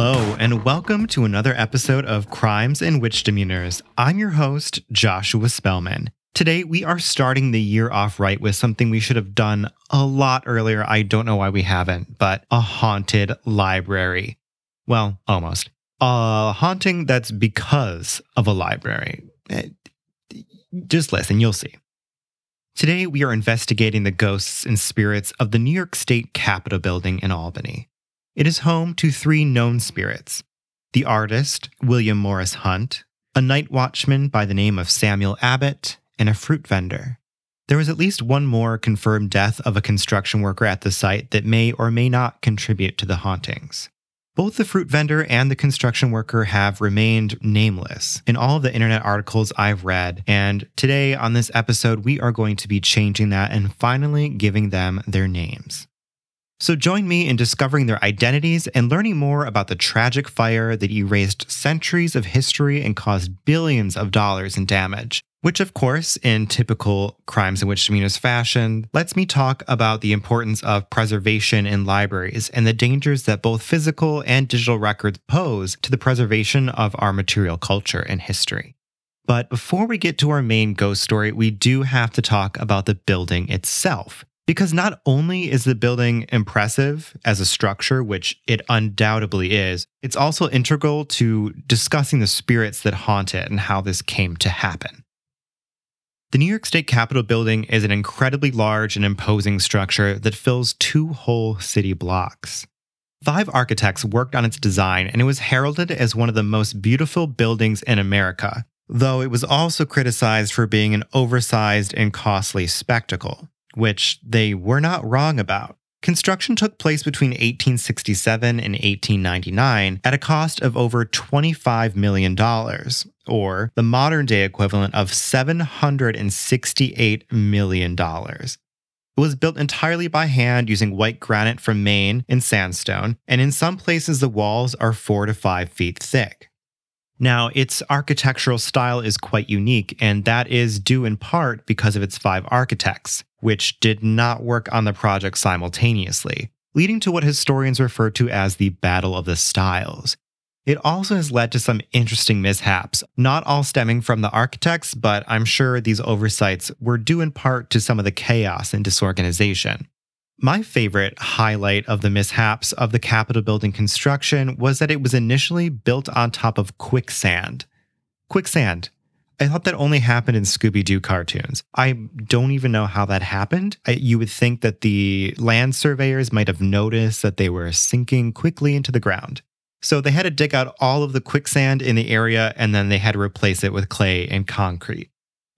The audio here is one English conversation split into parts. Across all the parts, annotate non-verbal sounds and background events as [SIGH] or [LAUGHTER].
Hello, and welcome to another episode of Crimes and Witch Demeanors. I'm your host, Joshua Spellman. Today, we are starting the year off right with something we should have done a lot earlier. I don't know why we haven't, but a haunted library. Well, almost. A haunting that's because of a library. Eh, just listen, you'll see. Today, we are investigating the ghosts and spirits of the New York State Capitol building in Albany. It is home to three known spirits the artist, William Morris Hunt, a night watchman by the name of Samuel Abbott, and a fruit vendor. There was at least one more confirmed death of a construction worker at the site that may or may not contribute to the hauntings. Both the fruit vendor and the construction worker have remained nameless in all of the internet articles I've read, and today on this episode, we are going to be changing that and finally giving them their names. So join me in discovering their identities and learning more about the tragic fire that erased centuries of history and caused billions of dollars in damage. Which, of course, in typical crimes and witch demeanors fashion, lets me talk about the importance of preservation in libraries and the dangers that both physical and digital records pose to the preservation of our material culture and history. But before we get to our main ghost story, we do have to talk about the building itself. Because not only is the building impressive as a structure, which it undoubtedly is, it's also integral to discussing the spirits that haunt it and how this came to happen. The New York State Capitol building is an incredibly large and imposing structure that fills two whole city blocks. Five architects worked on its design, and it was heralded as one of the most beautiful buildings in America, though it was also criticized for being an oversized and costly spectacle which they were not wrong about. Construction took place between 1867 and 1899 at a cost of over $25 million, or the modern day equivalent of $768 million. It was built entirely by hand using white granite from Maine and sandstone, and in some places the walls are four to five feet thick. Now, its architectural style is quite unique, and that is due in part because of its five architects, which did not work on the project simultaneously, leading to what historians refer to as the Battle of the Styles. It also has led to some interesting mishaps, not all stemming from the architects, but I'm sure these oversights were due in part to some of the chaos and disorganization. My favorite highlight of the mishaps of the Capitol building construction was that it was initially built on top of quicksand. Quicksand. I thought that only happened in Scooby Doo cartoons. I don't even know how that happened. I, you would think that the land surveyors might have noticed that they were sinking quickly into the ground. So they had to dig out all of the quicksand in the area and then they had to replace it with clay and concrete.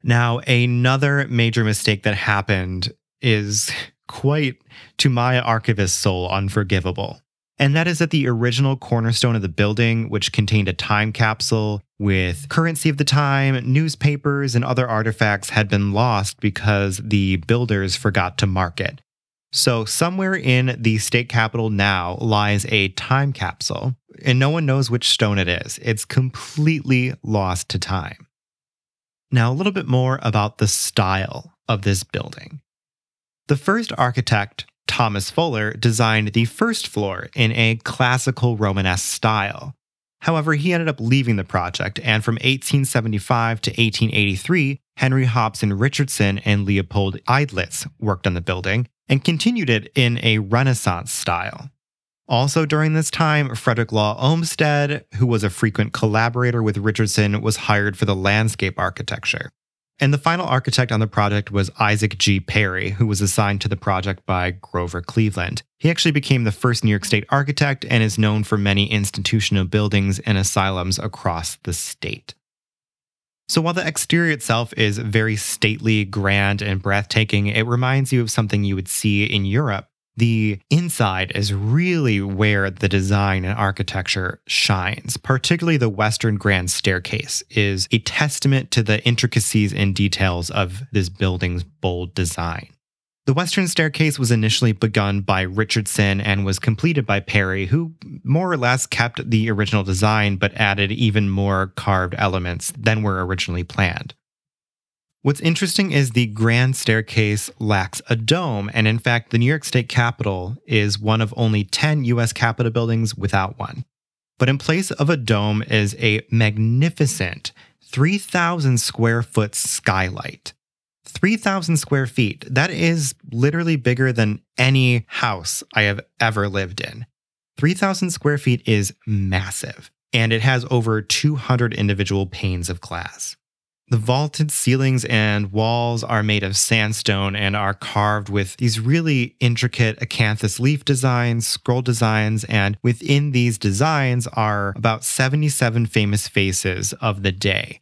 Now, another major mistake that happened is quite, to my archivist soul, unforgivable. And that is that the original cornerstone of the building, which contained a time capsule with currency of the time, newspapers, and other artifacts, had been lost because the builders forgot to mark it. So, somewhere in the state capitol now lies a time capsule, and no one knows which stone it is. It's completely lost to time. Now, a little bit more about the style of this building. The first architect, Thomas Fuller, designed the first floor in a classical Romanesque style. However, he ended up leaving the project, and from 1875 to 1883, Henry Hobson Richardson and Leopold Eidlitz worked on the building and continued it in a Renaissance style. Also during this time, Frederick Law Olmsted, who was a frequent collaborator with Richardson, was hired for the landscape architecture. And the final architect on the project was Isaac G. Perry, who was assigned to the project by Grover Cleveland. He actually became the first New York State architect and is known for many institutional buildings and asylums across the state. So while the exterior itself is very stately, grand, and breathtaking, it reminds you of something you would see in Europe the inside is really where the design and architecture shines. Particularly the Western Grand Staircase is a testament to the intricacies and details of this building's bold design. The Western Staircase was initially begun by Richardson and was completed by Perry, who more or less kept the original design but added even more carved elements than were originally planned. What's interesting is the grand staircase lacks a dome, and in fact, the New York State Capitol is one of only 10 US Capitol buildings without one. but in place of a dome is a magnificent 3,000 square foot skylight. 3,000 square feet. That is literally bigger than any house I have ever lived in. 3,000 square feet is massive, and it has over 200 individual panes of glass. The vaulted ceilings and walls are made of sandstone and are carved with these really intricate acanthus leaf designs, scroll designs, and within these designs are about 77 famous faces of the day.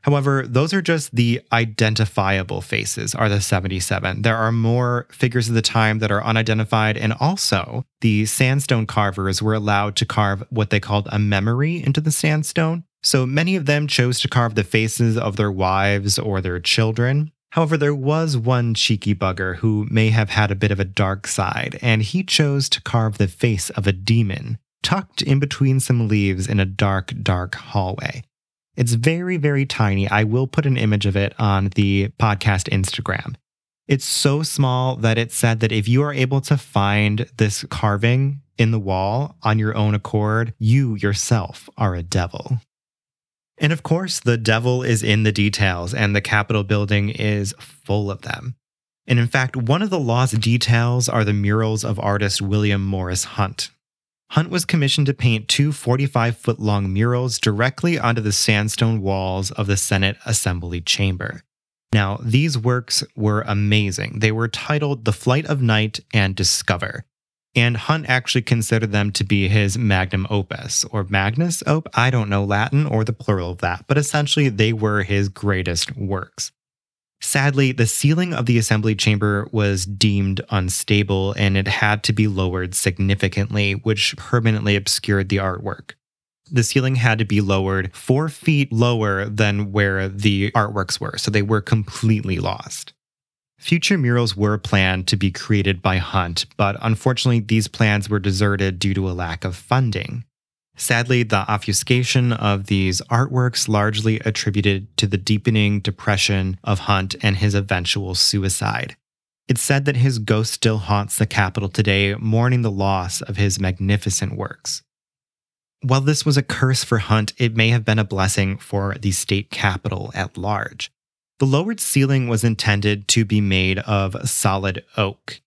However, those are just the identifiable faces, are the 77. There are more figures of the time that are unidentified, and also the sandstone carvers were allowed to carve what they called a memory into the sandstone. So many of them chose to carve the faces of their wives or their children. However, there was one cheeky bugger who may have had a bit of a dark side, and he chose to carve the face of a demon, tucked in between some leaves in a dark, dark hallway. It's very, very tiny. I will put an image of it on the podcast Instagram. It's so small that it said that if you are able to find this carving in the wall on your own accord, you yourself are a devil. And of course, the devil is in the details, and the Capitol building is full of them. And in fact, one of the lost details are the murals of artist William Morris Hunt. Hunt was commissioned to paint two 45 foot long murals directly onto the sandstone walls of the Senate Assembly Chamber. Now, these works were amazing. They were titled The Flight of Night and Discover. And Hunt actually considered them to be his magnum opus, or magnus op. I don't know Latin or the plural of that, but essentially they were his greatest works. Sadly, the ceiling of the assembly chamber was deemed unstable and it had to be lowered significantly, which permanently obscured the artwork. The ceiling had to be lowered four feet lower than where the artworks were, so they were completely lost. Future murals were planned to be created by Hunt, but unfortunately, these plans were deserted due to a lack of funding. Sadly, the obfuscation of these artworks largely attributed to the deepening depression of Hunt and his eventual suicide. It's said that his ghost still haunts the Capitol today, mourning the loss of his magnificent works. While this was a curse for Hunt, it may have been a blessing for the state capitol at large. The lowered ceiling was intended to be made of solid oak,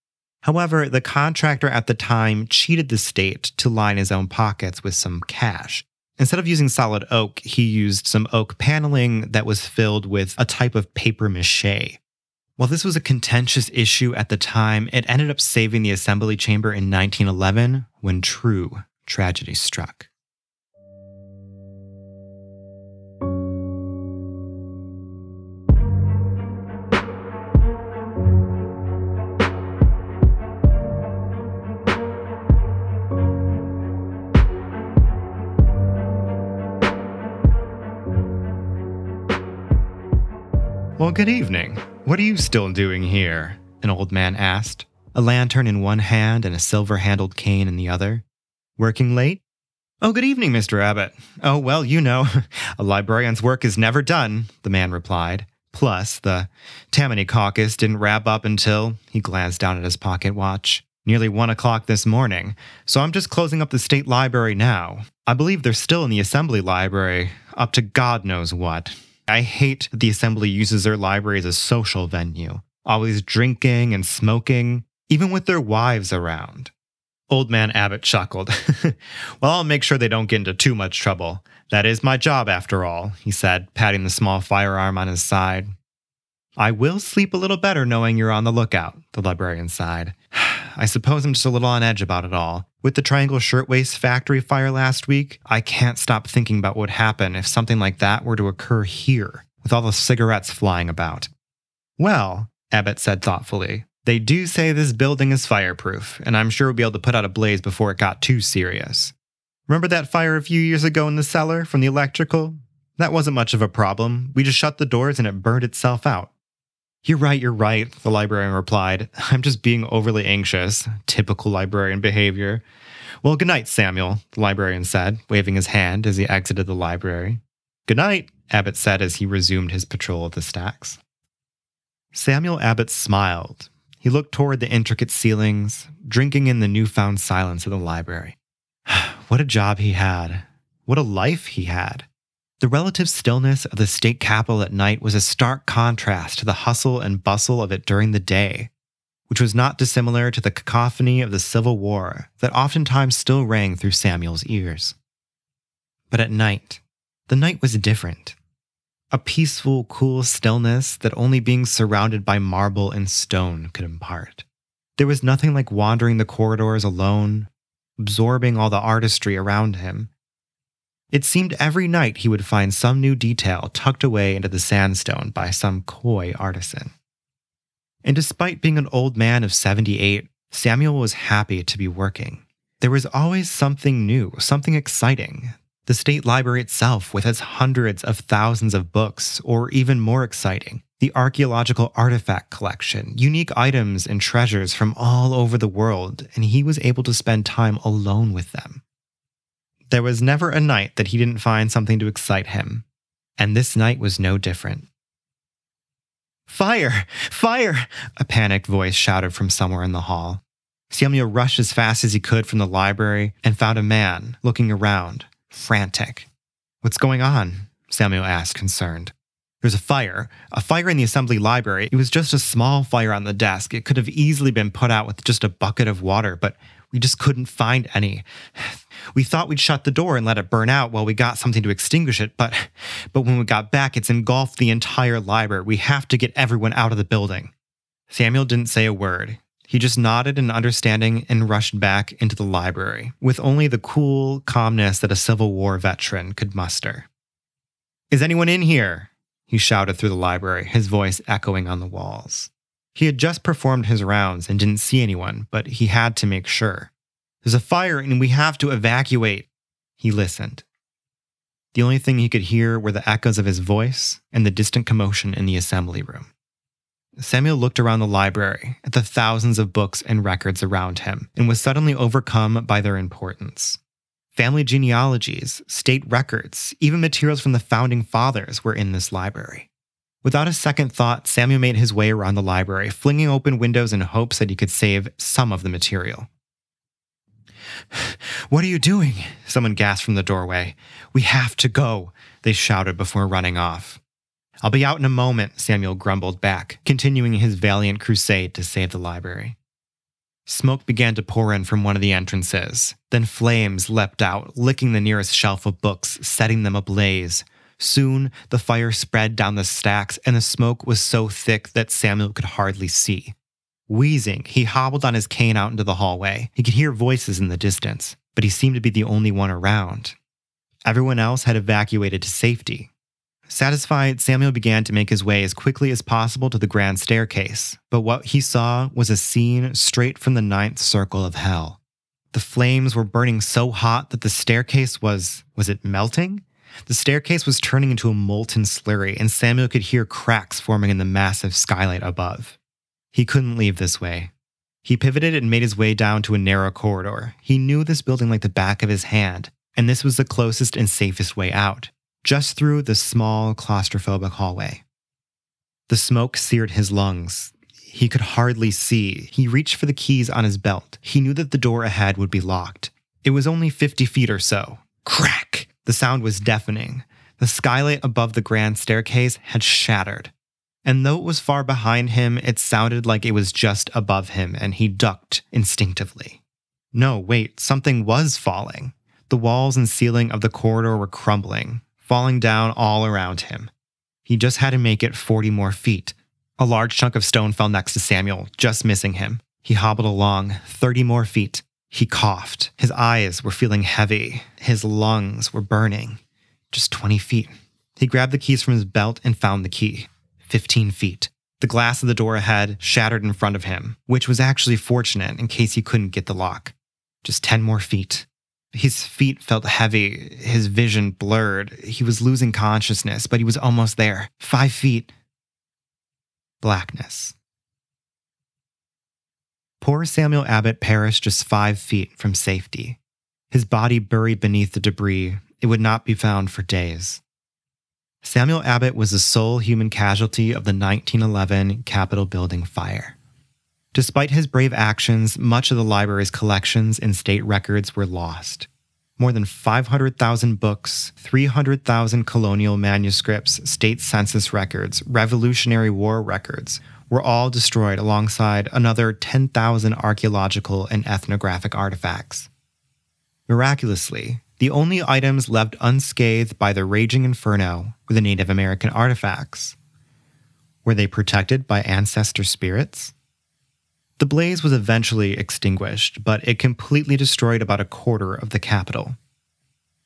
However, the contractor at the time cheated the state to line his own pockets with some cash. Instead of using solid oak, he used some oak paneling that was filled with a type of paper mache. While this was a contentious issue at the time, it ended up saving the assembly chamber in 1911 when true tragedy struck. Well, good evening. What are you still doing here? An old man asked, a lantern in one hand and a silver handled cane in the other. Working late? Oh, good evening, Mr. Abbott. Oh, well, you know, [LAUGHS] a librarian's work is never done, the man replied. Plus, the Tammany caucus didn't wrap up until he glanced down at his pocket watch. Nearly one o'clock this morning, so I'm just closing up the state library now. I believe they're still in the assembly library, up to God knows what. I hate the assembly uses their library as a social venue, always drinking and smoking, even with their wives around. Old man Abbott chuckled. [LAUGHS] well, I'll make sure they don't get into too much trouble. That is my job, after all, he said, patting the small firearm on his side. I will sleep a little better knowing you're on the lookout, the librarian sighed. [SIGHS] I suppose I'm just a little on edge about it all. With the Triangle Shirtwaist Factory fire last week, I can't stop thinking about what would happen if something like that were to occur here, with all the cigarettes flying about. Well, Abbott said thoughtfully, they do say this building is fireproof, and I'm sure we'll be able to put out a blaze before it got too serious. Remember that fire a few years ago in the cellar from the electrical? That wasn't much of a problem. We just shut the doors and it burned itself out. You're right, you're right, the librarian replied. I'm just being overly anxious. Typical librarian behavior. Well, good night, Samuel, the librarian said, waving his hand as he exited the library. Good night, Abbott said as he resumed his patrol of the stacks. Samuel Abbott smiled. He looked toward the intricate ceilings, drinking in the newfound silence of the library. [SIGHS] what a job he had. What a life he had. The relative stillness of the state capitol at night was a stark contrast to the hustle and bustle of it during the day, which was not dissimilar to the cacophony of the Civil War that oftentimes still rang through Samuel's ears. But at night, the night was different. A peaceful, cool stillness that only being surrounded by marble and stone could impart. There was nothing like wandering the corridors alone, absorbing all the artistry around him, it seemed every night he would find some new detail tucked away into the sandstone by some coy artisan. And despite being an old man of 78, Samuel was happy to be working. There was always something new, something exciting. The state library itself, with its hundreds of thousands of books, or even more exciting, the archaeological artifact collection, unique items and treasures from all over the world, and he was able to spend time alone with them. There was never a night that he didn't find something to excite him, and this night was no different. Fire! Fire! A panicked voice shouted from somewhere in the hall. Samuel rushed as fast as he could from the library and found a man looking around, frantic. What's going on? Samuel asked, concerned. There's a fire, a fire in the assembly library. It was just a small fire on the desk. It could have easily been put out with just a bucket of water, but we just couldn't find any. We thought we'd shut the door and let it burn out while we got something to extinguish it, but but when we got back, it's engulfed the entire library. We have to get everyone out of the building. Samuel didn't say a word. He just nodded in understanding and rushed back into the library, with only the cool calmness that a Civil War veteran could muster. Is anyone in here? He shouted through the library, his voice echoing on the walls. He had just performed his rounds and didn't see anyone, but he had to make sure. There's a fire and we have to evacuate. He listened. The only thing he could hear were the echoes of his voice and the distant commotion in the assembly room. Samuel looked around the library at the thousands of books and records around him and was suddenly overcome by their importance. Family genealogies, state records, even materials from the founding fathers were in this library. Without a second thought, Samuel made his way around the library, flinging open windows in hopes that he could save some of the material. What are you doing? Someone gasped from the doorway. We have to go, they shouted before running off. I'll be out in a moment, Samuel grumbled back, continuing his valiant crusade to save the library. Smoke began to pour in from one of the entrances. Then flames leapt out, licking the nearest shelf of books, setting them ablaze. Soon, the fire spread down the stacks, and the smoke was so thick that Samuel could hardly see. Wheezing, he hobbled on his cane out into the hallway. He could hear voices in the distance, but he seemed to be the only one around. Everyone else had evacuated to safety. Satisfied, Samuel began to make his way as quickly as possible to the grand staircase, but what he saw was a scene straight from the ninth circle of hell. The flames were burning so hot that the staircase was, was it melting? The staircase was turning into a molten slurry, and Samuel could hear cracks forming in the massive skylight above. He couldn't leave this way. He pivoted and made his way down to a narrow corridor. He knew this building like the back of his hand, and this was the closest and safest way out, just through the small, claustrophobic hallway. The smoke seared his lungs. He could hardly see. He reached for the keys on his belt. He knew that the door ahead would be locked. It was only 50 feet or so. Crack! The sound was deafening. The skylight above the grand staircase had shattered and though it was far behind him, it sounded like it was just above him, and he ducked instinctively. No, wait, something was falling. The walls and ceiling of the corridor were crumbling, falling down all around him. He just had to make it 40 more feet. A large chunk of stone fell next to Samuel, just missing him. He hobbled along 30 more feet. He coughed. His eyes were feeling heavy. His lungs were burning. Just 20 feet. He grabbed the keys from his belt and found the key. 15 feet. The glass of the door ahead shattered in front of him, which was actually fortunate in case he couldn't get the lock. Just 10 more feet. His feet felt heavy, his vision blurred. He was losing consciousness, but he was almost there. Five feet. Blackness. Poor Samuel Abbott perished just five feet from safety. His body buried beneath the debris, it would not be found for days. Samuel Abbott was the sole human casualty of the 1911 Capitol building fire. Despite his brave actions, much of the library's collections and state records were lost. more than 500,000 books, 300,000 colonial manuscripts, state census records, Revolutionary War records were all destroyed alongside another 10,000 archaeological and ethnographic artifacts. Miraculously, the only items left unscathed by the raging inferno were the Native American artifacts. Were they protected by ancestor spirits? The blaze was eventually extinguished, but it completely destroyed about a quarter of the capitol.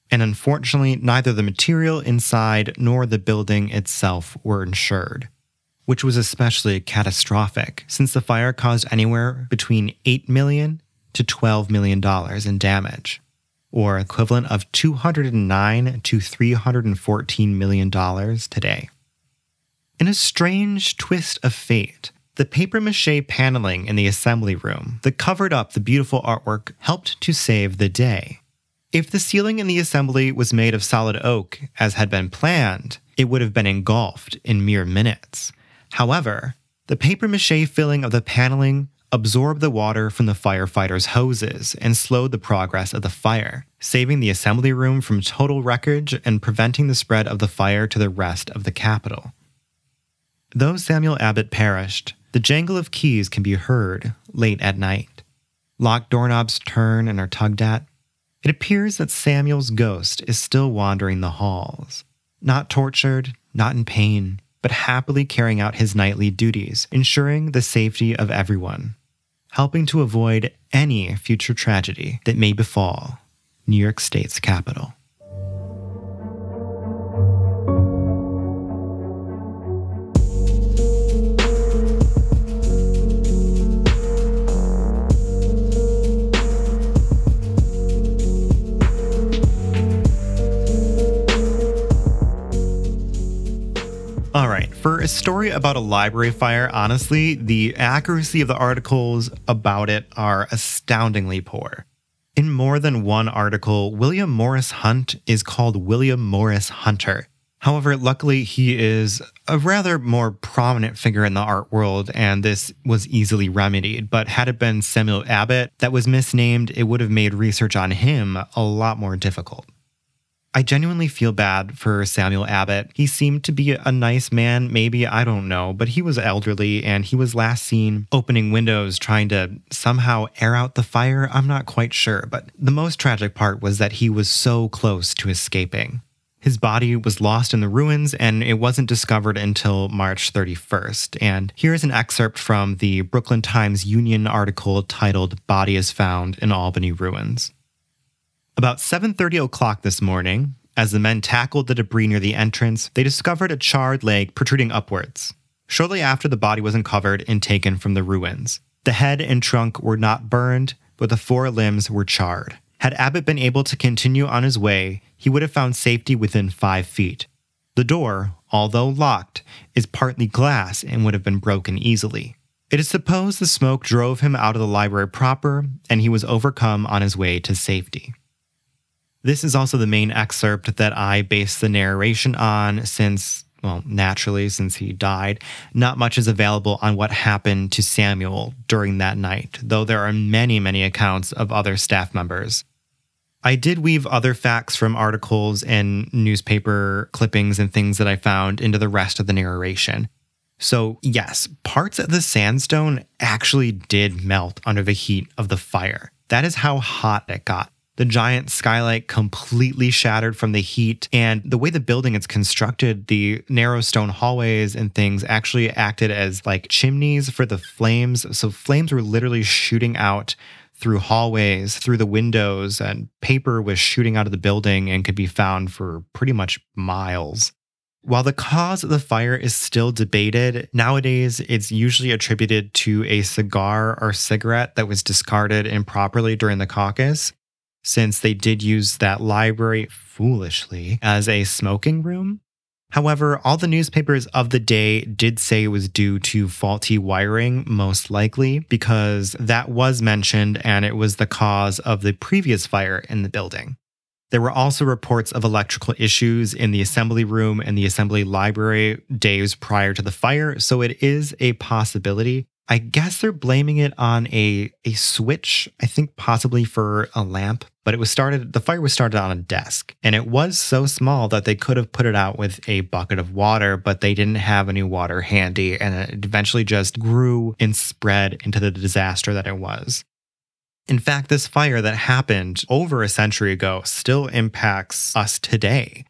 And unfortunately, neither the material inside nor the building itself were insured, which was especially catastrophic since the fire caused anywhere between 8 million to 12 million dollars in damage, or equivalent of 209 to 314 million dollars today. In a strange twist of fate, the paper mache paneling in the assembly room that covered up the beautiful artwork helped to save the day. If the ceiling in the assembly was made of solid oak, as had been planned, it would have been engulfed in mere minutes. However, the paper mache filling of the paneling absorbed the water from the firefighters' hoses and slowed the progress of the fire, saving the assembly room from total wreckage and preventing the spread of the fire to the rest of the capitol. Though Samuel Abbott perished, the jangle of keys can be heard late at night. Locked doorknobs turn and are tugged at. It appears that Samuel's ghost is still wandering the halls, not tortured, not in pain, but happily carrying out his nightly duties, ensuring the safety of everyone, helping to avoid any future tragedy that may befall New York State's capital. For a story about a library fire, honestly, the accuracy of the articles about it are astoundingly poor. In more than one article, William Morris Hunt is called William Morris Hunter. However, luckily, he is a rather more prominent figure in the art world, and this was easily remedied. But had it been Samuel Abbott that was misnamed, it would have made research on him a lot more difficult. I genuinely feel bad for Samuel Abbott. He seemed to be a nice man, maybe, I don't know, but he was elderly and he was last seen opening windows trying to somehow air out the fire. I'm not quite sure, but the most tragic part was that he was so close to escaping. His body was lost in the ruins and it wasn't discovered until March 31st. And here's an excerpt from the Brooklyn Times Union article titled Body is Found in Albany Ruins. About 7:30 o'clock this morning, as the men tackled the debris near the entrance, they discovered a charred leg protruding upwards. Shortly after the body was uncovered and taken from the ruins. The head and trunk were not burned, but the four limbs were charred. Had Abbott been able to continue on his way, he would have found safety within five feet. The door, although locked, is partly glass and would have been broken easily. It is supposed the smoke drove him out of the library proper, and he was overcome on his way to safety. This is also the main excerpt that I base the narration on, since, well, naturally, since he died, not much is available on what happened to Samuel during that night, though there are many, many accounts of other staff members. I did weave other facts from articles and newspaper clippings and things that I found into the rest of the narration. So, yes, parts of the sandstone actually did melt under the heat of the fire. That is how hot it got. The giant skylight completely shattered from the heat. And the way the building is constructed, the narrow stone hallways and things actually acted as like chimneys for the flames. So flames were literally shooting out through hallways, through the windows, and paper was shooting out of the building and could be found for pretty much miles. While the cause of the fire is still debated, nowadays it's usually attributed to a cigar or cigarette that was discarded improperly during the caucus since they did use that library foolishly as a smoking room. However, all the newspapers of the day did say it was due to faulty wiring, most likely, because that was mentioned and it was the cause of the previous fire in the building. There were also reports of electrical issues in the assembly room and the assembly library days prior to the fire, so it is a possibility. I guess they're blaming it on a, a switch, I think possibly for a lamp, but it was started, the fire was started on a desk. And it was so small that they could have put it out with a bucket of water, but they didn't have any water handy. And it eventually just grew and spread into the disaster that it was. In fact, this fire that happened over a century ago still impacts us today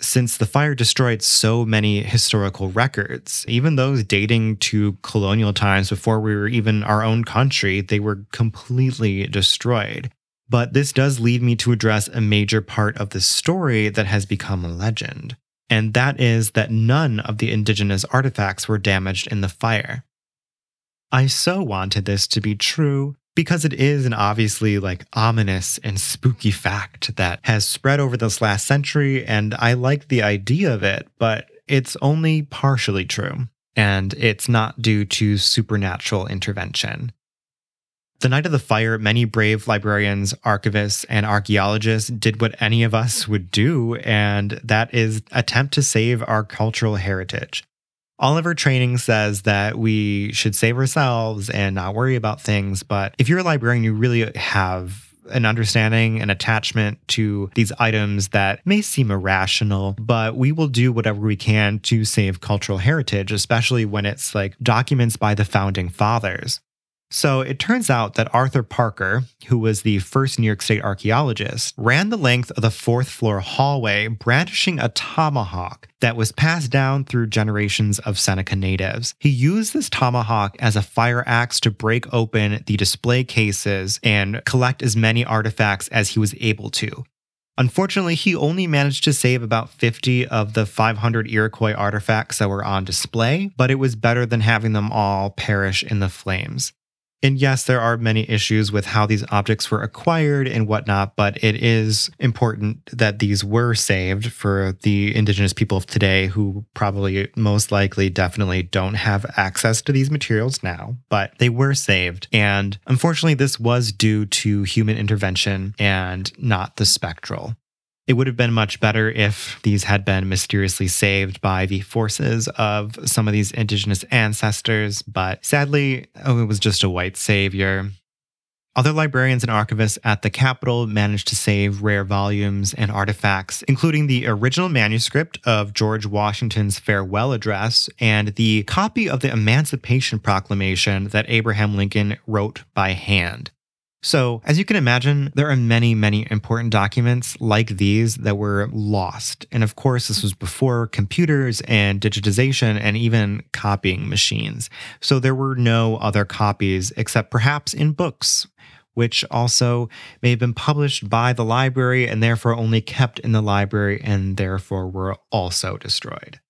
since the fire destroyed so many historical records, even those dating to colonial times before we were even our own country, they were completely destroyed. But this does lead me to address a major part of the story that has become a legend, and that is that none of the indigenous artifacts were damaged in the fire. I so wanted this to be true because it is an obviously like ominous and spooky fact that has spread over this last century and I like the idea of it, but it's only partially true and it's not due to supernatural intervention. The night of the fire, many brave librarians, archivists, and archaeologists did what any of us would do, and that is attempt to save our cultural heritage. Oliver training says that we should save ourselves and not worry about things. But if you're a librarian, you really have an understanding and attachment to these items that may seem irrational, but we will do whatever we can to save cultural heritage, especially when it's like documents by the founding fathers. So it turns out that Arthur Parker, who was the first New York State archaeologist, ran the length of the fourth floor hallway brandishing a tomahawk that was passed down through generations of Seneca natives. He used this tomahawk as a fire axe to break open the display cases and collect as many artifacts as he was able to. Unfortunately, he only managed to save about 50 of the 500 Iroquois artifacts that were on display, but it was better than having them all perish in the flames. And yes, there are many issues with how these objects were acquired and whatnot, but it is important that these were saved for the indigenous people of today who probably most likely definitely don't have access to these materials now, but they were saved. And unfortunately, this was due to human intervention and not the spectral. It would have been much better if these had been mysteriously saved by the forces of some of these indigenous ancestors, but sadly, oh, it was just a white savior. Other librarians and archivists at the Capitol managed to save rare volumes and artifacts, including the original manuscript of George Washington's farewell address and the copy of the Emancipation Proclamation that Abraham Lincoln wrote by hand. So, as you can imagine, there are many, many important documents like these that were lost. And of course, this was before computers and digitization and even copying machines. So, there were no other copies except perhaps in books, which also may have been published by the library and therefore only kept in the library and therefore were also destroyed.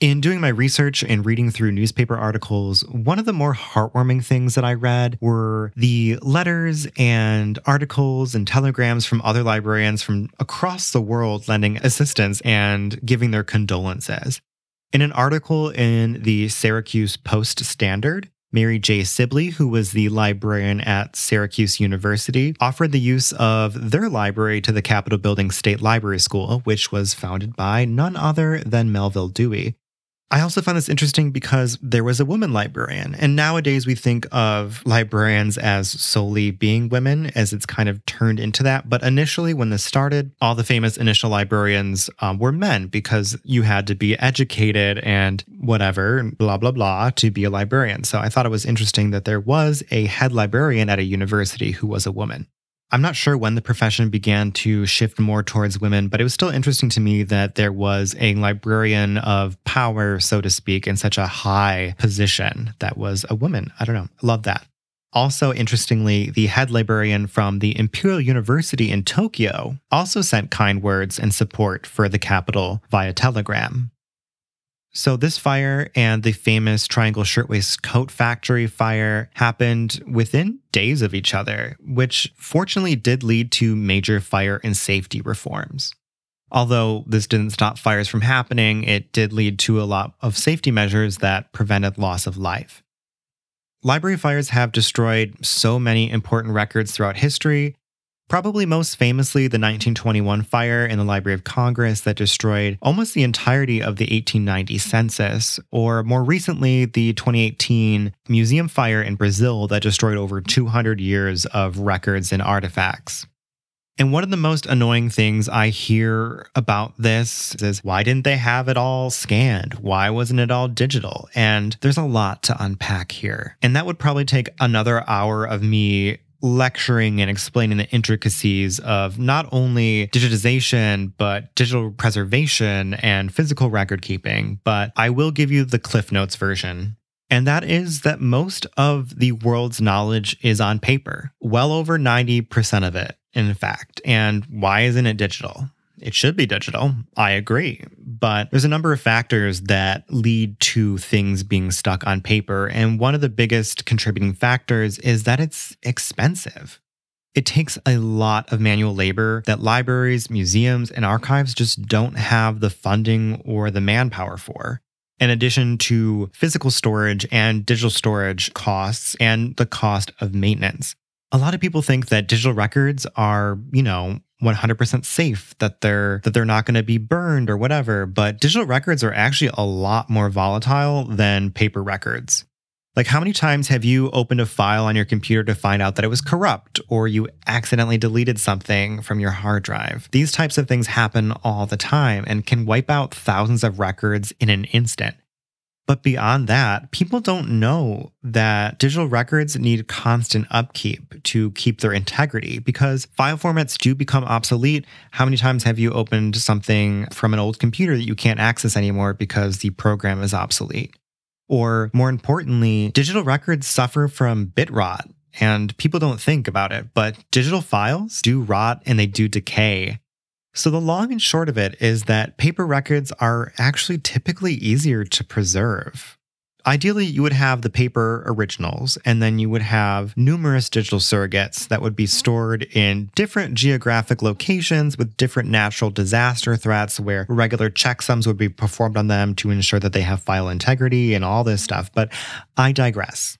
In doing my research and reading through newspaper articles, one of the more heartwarming things that I read were the letters and articles and telegrams from other librarians from across the world lending assistance and giving their condolences. In an article in the Syracuse Post Standard, Mary J. Sibley, who was the librarian at Syracuse University, offered the use of their library to the Capitol Building State Library School, which was founded by none other than Melvil Dewey. I also found this interesting because there was a woman librarian. And nowadays we think of librarians as solely being women, as it's kind of turned into that. But initially, when this started, all the famous initial librarians um, were men because you had to be educated and whatever, blah, blah, blah, to be a librarian. So I thought it was interesting that there was a head librarian at a university who was a woman. I'm not sure when the profession began to shift more towards women, but it was still interesting to me that there was a librarian of power, so to speak, in such a high position that was a woman. I don't know. I love that. Also, interestingly, the head librarian from the Imperial University in Tokyo also sent kind words and support for the capital via telegram. So, this fire and the famous Triangle Shirtwaist Coat Factory fire happened within days of each other, which fortunately did lead to major fire and safety reforms. Although this didn't stop fires from happening, it did lead to a lot of safety measures that prevented loss of life. Library fires have destroyed so many important records throughout history, Probably most famously, the 1921 fire in the Library of Congress that destroyed almost the entirety of the 1890 census, or more recently, the 2018 museum fire in Brazil that destroyed over 200 years of records and artifacts. And one of the most annoying things I hear about this is why didn't they have it all scanned? Why wasn't it all digital? And there's a lot to unpack here. And that would probably take another hour of me lecturing and explaining the intricacies of not only digitization, but digital preservation and physical record keeping. But I will give you the Cliff Notes version. And that is that most of the world's knowledge is on paper, well over 90% of it in fact. And why isn't it digital? It should be digital. I agree. But there's a number of factors that lead to things being stuck on paper. And one of the biggest contributing factors is that it's expensive. It takes a lot of manual labor that libraries, museums, and archives just don't have the funding or the manpower for. In addition to physical storage and digital storage costs and the cost of maintenance a lot of people think that digital records are, you know, 100% safe that they're that they're not going to be burned or whatever, but digital records are actually a lot more volatile than paper records. Like how many times have you opened a file on your computer to find out that it was corrupt or you accidentally deleted something from your hard drive? These types of things happen all the time and can wipe out thousands of records in an instant. But beyond that, people don't know that digital records need constant upkeep to keep their integrity because file formats do become obsolete. How many times have you opened something from an old computer that you can't access anymore because the program is obsolete? Or more importantly, digital records suffer from bit rot and people don't think about it, but digital files do rot and they do decay. So, the long and short of it is that paper records are actually typically easier to preserve. Ideally, you would have the paper originals, and then you would have numerous digital surrogates that would be mm-hmm. stored in different geographic locations with different natural disaster threats where regular checksums would be performed on them to ensure that they have file integrity and all this stuff. But I digress.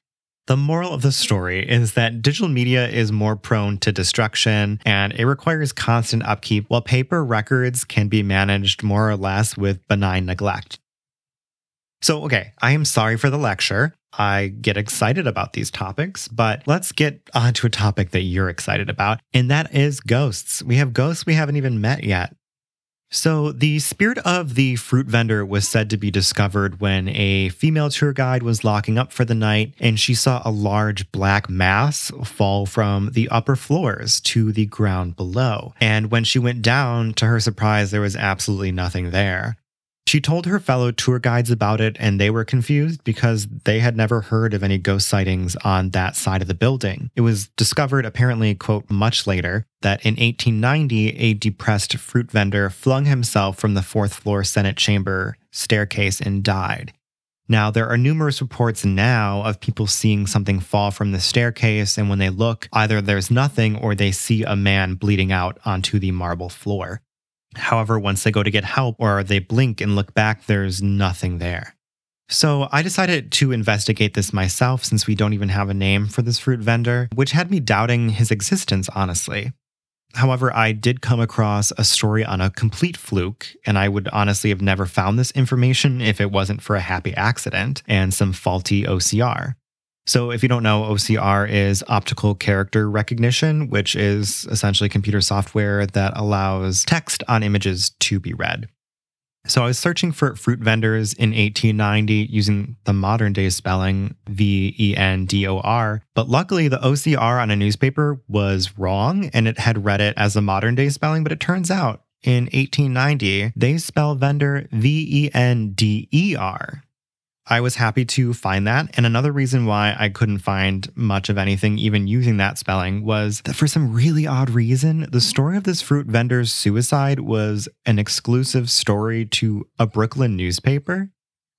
The moral of the story is that digital media is more prone to destruction and it requires constant upkeep, while paper records can be managed more or less with benign neglect. So, okay, I am sorry for the lecture. I get excited about these topics, but let's get on to a topic that you're excited about, and that is ghosts. We have ghosts we haven't even met yet. So, the spirit of the fruit vendor was said to be discovered when a female tour guide was locking up for the night and she saw a large black mass fall from the upper floors to the ground below. And when she went down, to her surprise, there was absolutely nothing there. She told her fellow tour guides about it, and they were confused because they had never heard of any ghost sightings on that side of the building. It was discovered, apparently, quote, much later, that in 1890, a depressed fruit vendor flung himself from the fourth floor Senate chamber staircase and died. Now, there are numerous reports now of people seeing something fall from the staircase, and when they look, either there's nothing or they see a man bleeding out onto the marble floor. However, once they go to get help or they blink and look back, there's nothing there. So I decided to investigate this myself since we don't even have a name for this fruit vendor, which had me doubting his existence, honestly. However, I did come across a story on a complete fluke, and I would honestly have never found this information if it wasn't for a happy accident and some faulty OCR. So, if you don't know, OCR is optical character recognition, which is essentially computer software that allows text on images to be read. So, I was searching for fruit vendors in 1890 using the modern day spelling V E N D O R, but luckily the OCR on a newspaper was wrong and it had read it as a modern day spelling. But it turns out in 1890, they spell vendor V E N D E R. I was happy to find that. And another reason why I couldn't find much of anything, even using that spelling, was that for some really odd reason, the story of this fruit vendor's suicide was an exclusive story to a Brooklyn newspaper.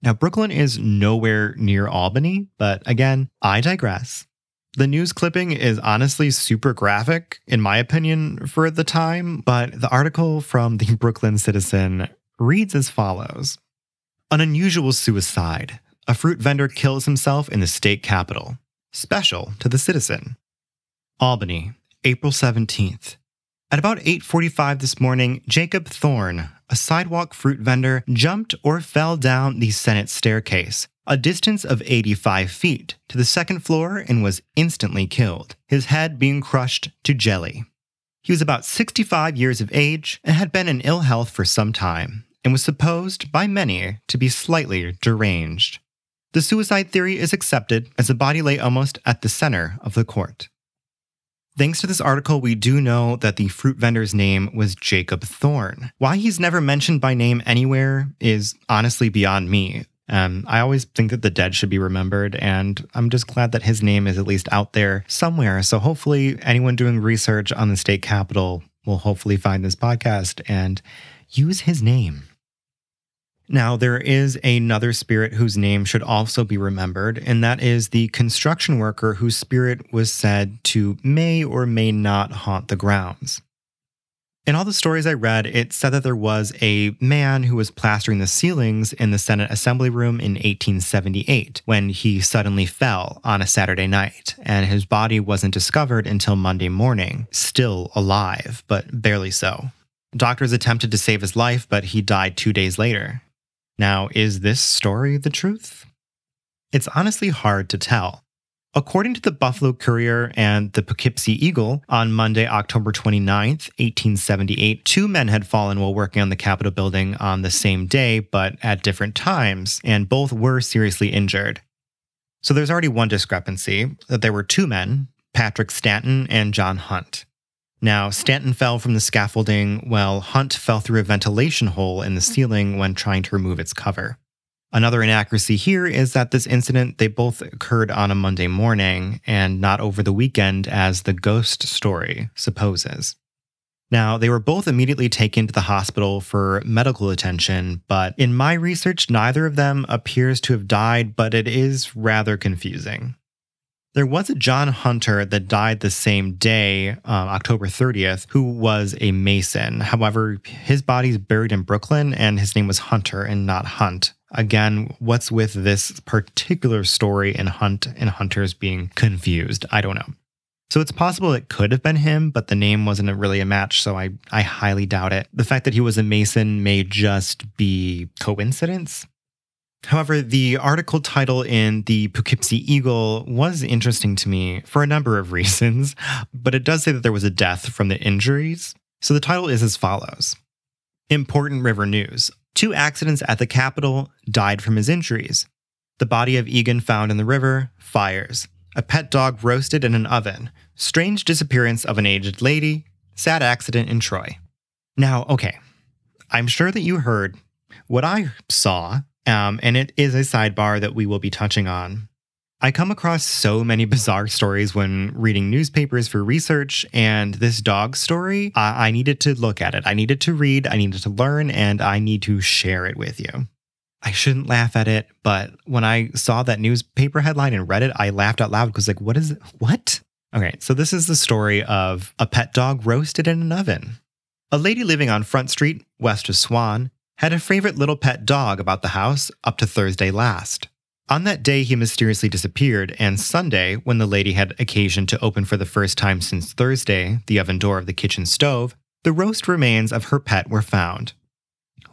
Now, Brooklyn is nowhere near Albany, but again, I digress. The news clipping is honestly super graphic, in my opinion, for the time, but the article from the [LAUGHS] Brooklyn Citizen reads as follows an unusual suicide. A fruit vendor kills himself in the state capitol. Special to the citizen. Albany, April 17th. At about 8:45 this morning, Jacob Thorne, a sidewalk fruit vendor, jumped or fell down the Senate staircase, a distance of 85 feet, to the second floor and was instantly killed, his head being crushed to jelly. He was about 65 years of age and had been in ill health for some time, and was supposed by many to be slightly deranged. The suicide theory is accepted as the body lay almost at the center of the court. Thanks to this article, we do know that the fruit vendor's name was Jacob Thorne. Why he's never mentioned by name anywhere is honestly beyond me. Um, I always think that the dead should be remembered, and I'm just glad that his name is at least out there somewhere. So hopefully, anyone doing research on the state capitol will hopefully find this podcast and use his name. Now, there is another spirit whose name should also be remembered, and that is the construction worker whose spirit was said to may or may not haunt the grounds. In all the stories I read, it said that there was a man who was plastering the ceilings in the Senate Assembly Room in 1878 when he suddenly fell on a Saturday night, and his body wasn't discovered until Monday morning, still alive, but barely so. Doctors attempted to save his life, but he died two days later. Now, is this story the truth? It's honestly hard to tell. According to the Buffalo Courier and the Poughkeepsie Eagle, on Monday, October 29, 1878, two men had fallen while working on the Capitol building on the same day, but at different times, and both were seriously injured. So there's already one discrepancy that there were two men, Patrick Stanton and John Hunt. Now, Stanton fell from the scaffolding while Hunt fell through a ventilation hole in the ceiling when trying to remove its cover. Another inaccuracy here is that this incident they both occurred on a Monday morning and not over the weekend as the ghost story supposes. Now, they were both immediately taken to the hospital for medical attention, but in my research, neither of them appears to have died, but it is rather confusing. There was a John Hunter that died the same day, uh, October 30th, who was a Mason. However, his body is buried in Brooklyn and his name was Hunter and not Hunt. Again, what's with this particular story and Hunt and Hunters being confused? I don't know. So it's possible it could have been him, but the name wasn't really a match, so I, I highly doubt it. The fact that he was a Mason may just be coincidence. However, the article title in the Poughkeepsie Eagle was interesting to me for a number of [LAUGHS] reasons, but it does say that there was a death from the injuries. So the title is as follows Important River News Two accidents at the Capitol died from his injuries. The body of Egan found in the river, fires. A pet dog roasted in an oven. Strange disappearance of an aged lady. Sad accident in Troy. Now, okay, I'm sure that you heard what I saw um, and it is a sidebar that we will be touching on. I come across so many [LAUGHS] bizarre stories when reading newspapers for research, and this dog story, I-, I needed to look at it. I needed to read, I needed to learn, and I need to share it with you. I shouldn't laugh at it, but when I saw that newspaper headline and read it, I laughed out loud because, like, what is it? What? Okay, so this is the story of a pet dog roasted in an oven. A lady living on Front Street, west of Swan, had a favorite little pet dog about the house up to Thursday last. On that day, he mysteriously disappeared, and Sunday, when the lady had occasion to open for the first time since Thursday the oven door of the kitchen stove, the roast remains of her pet were found.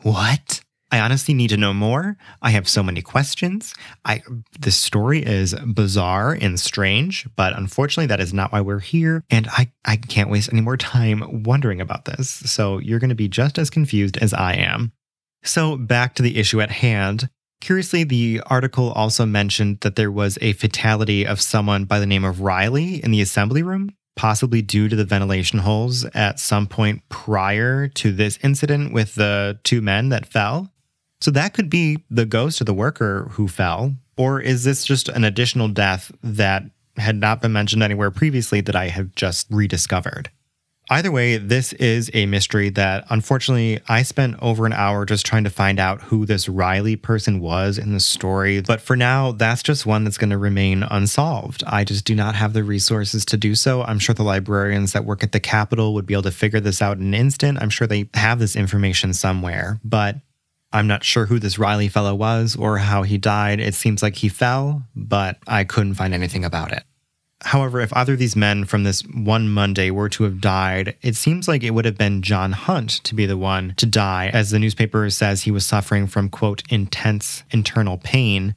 What? I honestly need to know more. I have so many questions. I this story is bizarre and strange, but unfortunately that is not why we're here and I I can't waste any more time wondering about this. So you're going to be just as confused as I am. So, back to the issue at hand. Curiously, the article also mentioned that there was a fatality of someone by the name of Riley in the assembly room, possibly due to the ventilation holes at some point prior to this incident with the two men that fell. So, that could be the ghost of the worker who fell. Or is this just an additional death that had not been mentioned anywhere previously that I have just rediscovered? Either way, this is a mystery that unfortunately I spent over an hour just trying to find out who this Riley person was in the story. But for now, that's just one that's going to remain unsolved. I just do not have the resources to do so. I'm sure the librarians that work at the Capitol would be able to figure this out in an instant. I'm sure they have this information somewhere, but I'm not sure who this Riley fellow was or how he died. It seems like he fell, but I couldn't find anything about it. However, if either of these men from this one Monday were to have died, it seems like it would have been John Hunt to be the one to die, as the newspaper says he was suffering from, quote, intense internal pain.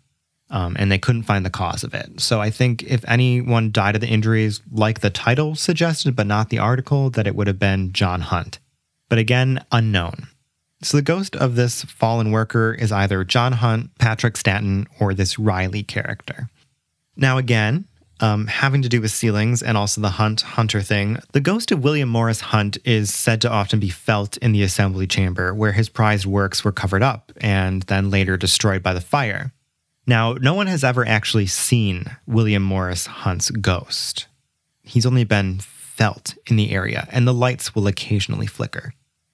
um, and they couldn't find the cause of it. So I think if anyone died of the injuries, like the title suggested, but not the article, that it would have been John Hunt. But again, unknown. So the ghost of this fallen worker is either John Hunt, Patrick Stanton, or this Riley character. Now, again, um, having to do with ceilings and also the Hunt Hunter thing, the ghost of William Morris Hunt is said to often be felt in the assembly chamber where his prized works were covered up and then later destroyed by the fire. Now, no one has ever actually seen William Morris Hunt's ghost. He's only been felt in the area, and the lights will occasionally flicker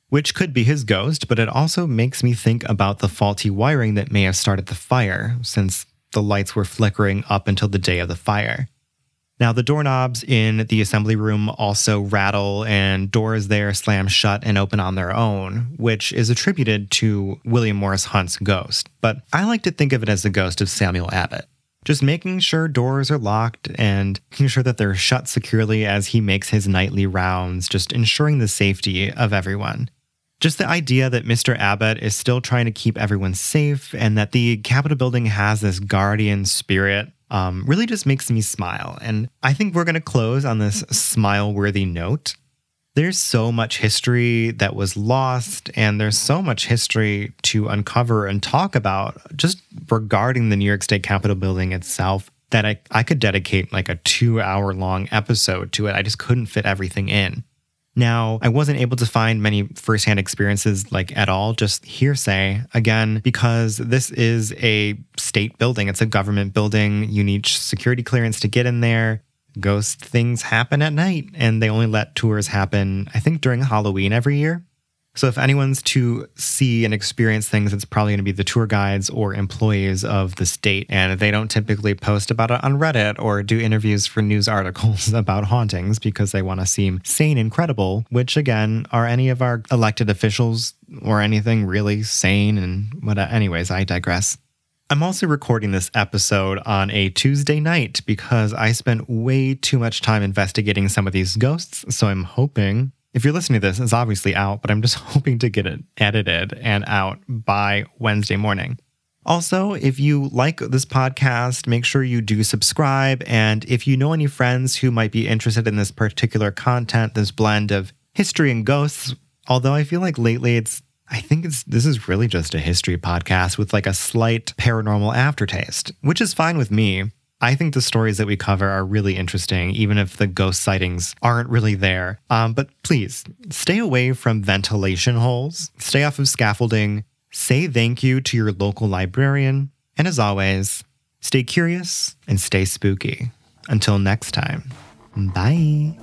which could be his ghost, but it also makes me think about the faulty wiring that may have started the fire, since the lights were flickering up until the day of the fire. Now, the doorknobs in the assembly room also rattle, and doors there slam shut and open on their own, which is attributed to William Morris Hunt's ghost. But I like to think of it as the ghost of Samuel Abbott. Just making sure doors are locked and making sure that they're shut securely as he makes his nightly rounds, just ensuring the safety of everyone. Just the idea that Mr. Abbott is still trying to keep everyone safe and that the Capitol building has this guardian spirit um, really just makes me smile. And I think we're going to close on this smile worthy note. There's so much history that was lost, and there's so much history to uncover and talk about just regarding the New York State Capitol building itself that I, I could dedicate like a two hour long episode to it. I just couldn't fit everything in. Now, I wasn't able to find many firsthand experiences like at all, just hearsay, again, because this is a state building. It's a government building. You need security clearance to get in there. Ghost things happen at night, and they only let tours happen, I think, during Halloween every year. So if anyone's to see and experience things, it's probably going to be the tour guides or employees of the state. And they don't typically post about it on Reddit or do interviews for news [LAUGHS] articles about hauntings because they want to seem sane and credible, which again, are any of our elected officials or anything really sane and what anyways, I digress. I'm also recording this episode on a Tuesday night because I spent way too much time investigating some of these ghosts, so I'm hoping if you're listening to this, it's obviously out, but I'm just [LAUGHS] hoping to get it edited and out by Wednesday morning. Also, if you like this podcast, make sure you do subscribe. And if you know any friends who might be interested in this particular content, this blend of history and ghosts, although I feel like lately it's I think it's this is really just a history podcast with like a slight paranormal aftertaste, which is fine with me. I think the stories that we cover are really interesting, even if the ghost sightings aren't really there. Um, but please stay away from ventilation holes, stay off of scaffolding, say thank you to your local librarian, and as always, stay curious and stay spooky. Until next time, bye.